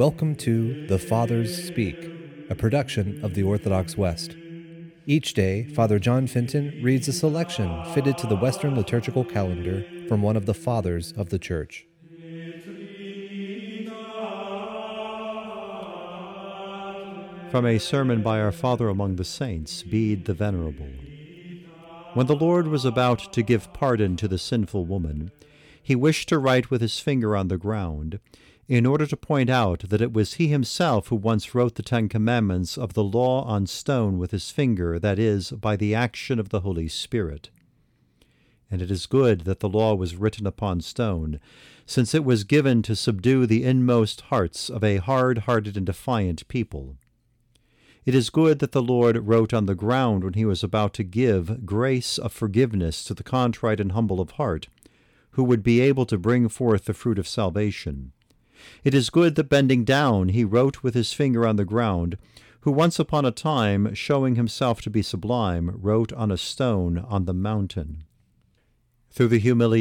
Welcome to The Fathers Speak, a production of the Orthodox West. Each day, Father John Fenton reads a selection fitted to the Western liturgical calendar from one of the Fathers of the Church. From a sermon by our Father among the Saints, Bede the Venerable. When the Lord was about to give pardon to the sinful woman, he wished to write with his finger on the ground, in order to point out that it was he himself who once wrote the Ten Commandments of the law on stone with his finger, that is, by the action of the Holy Spirit. And it is good that the law was written upon stone, since it was given to subdue the inmost hearts of a hard hearted and defiant people. It is good that the Lord wrote on the ground when he was about to give grace of forgiveness to the contrite and humble of heart, who would be able to bring forth the fruit of salvation. It is good that bending down he wrote with his finger on the ground, who once upon a time, showing himself to be sublime, wrote on a stone on the mountain. Through the humiliation